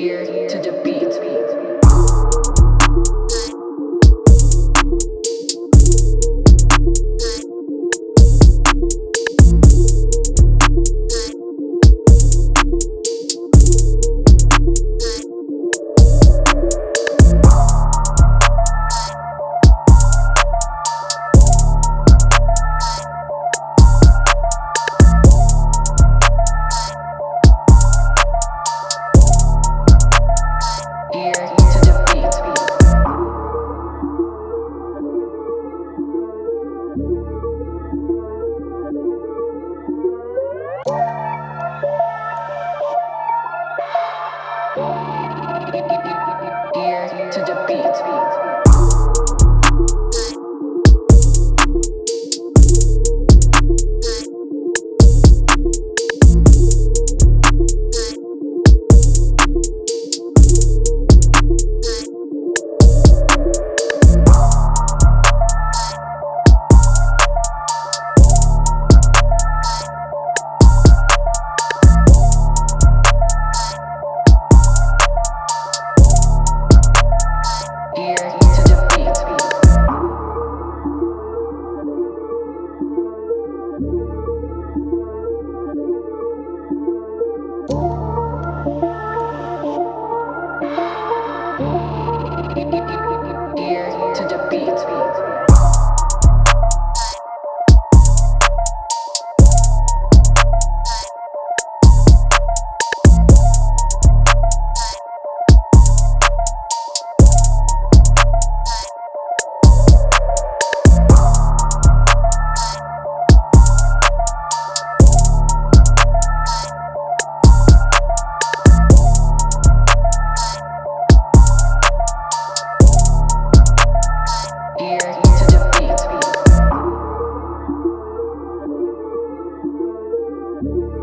here to beat. to the beat. you.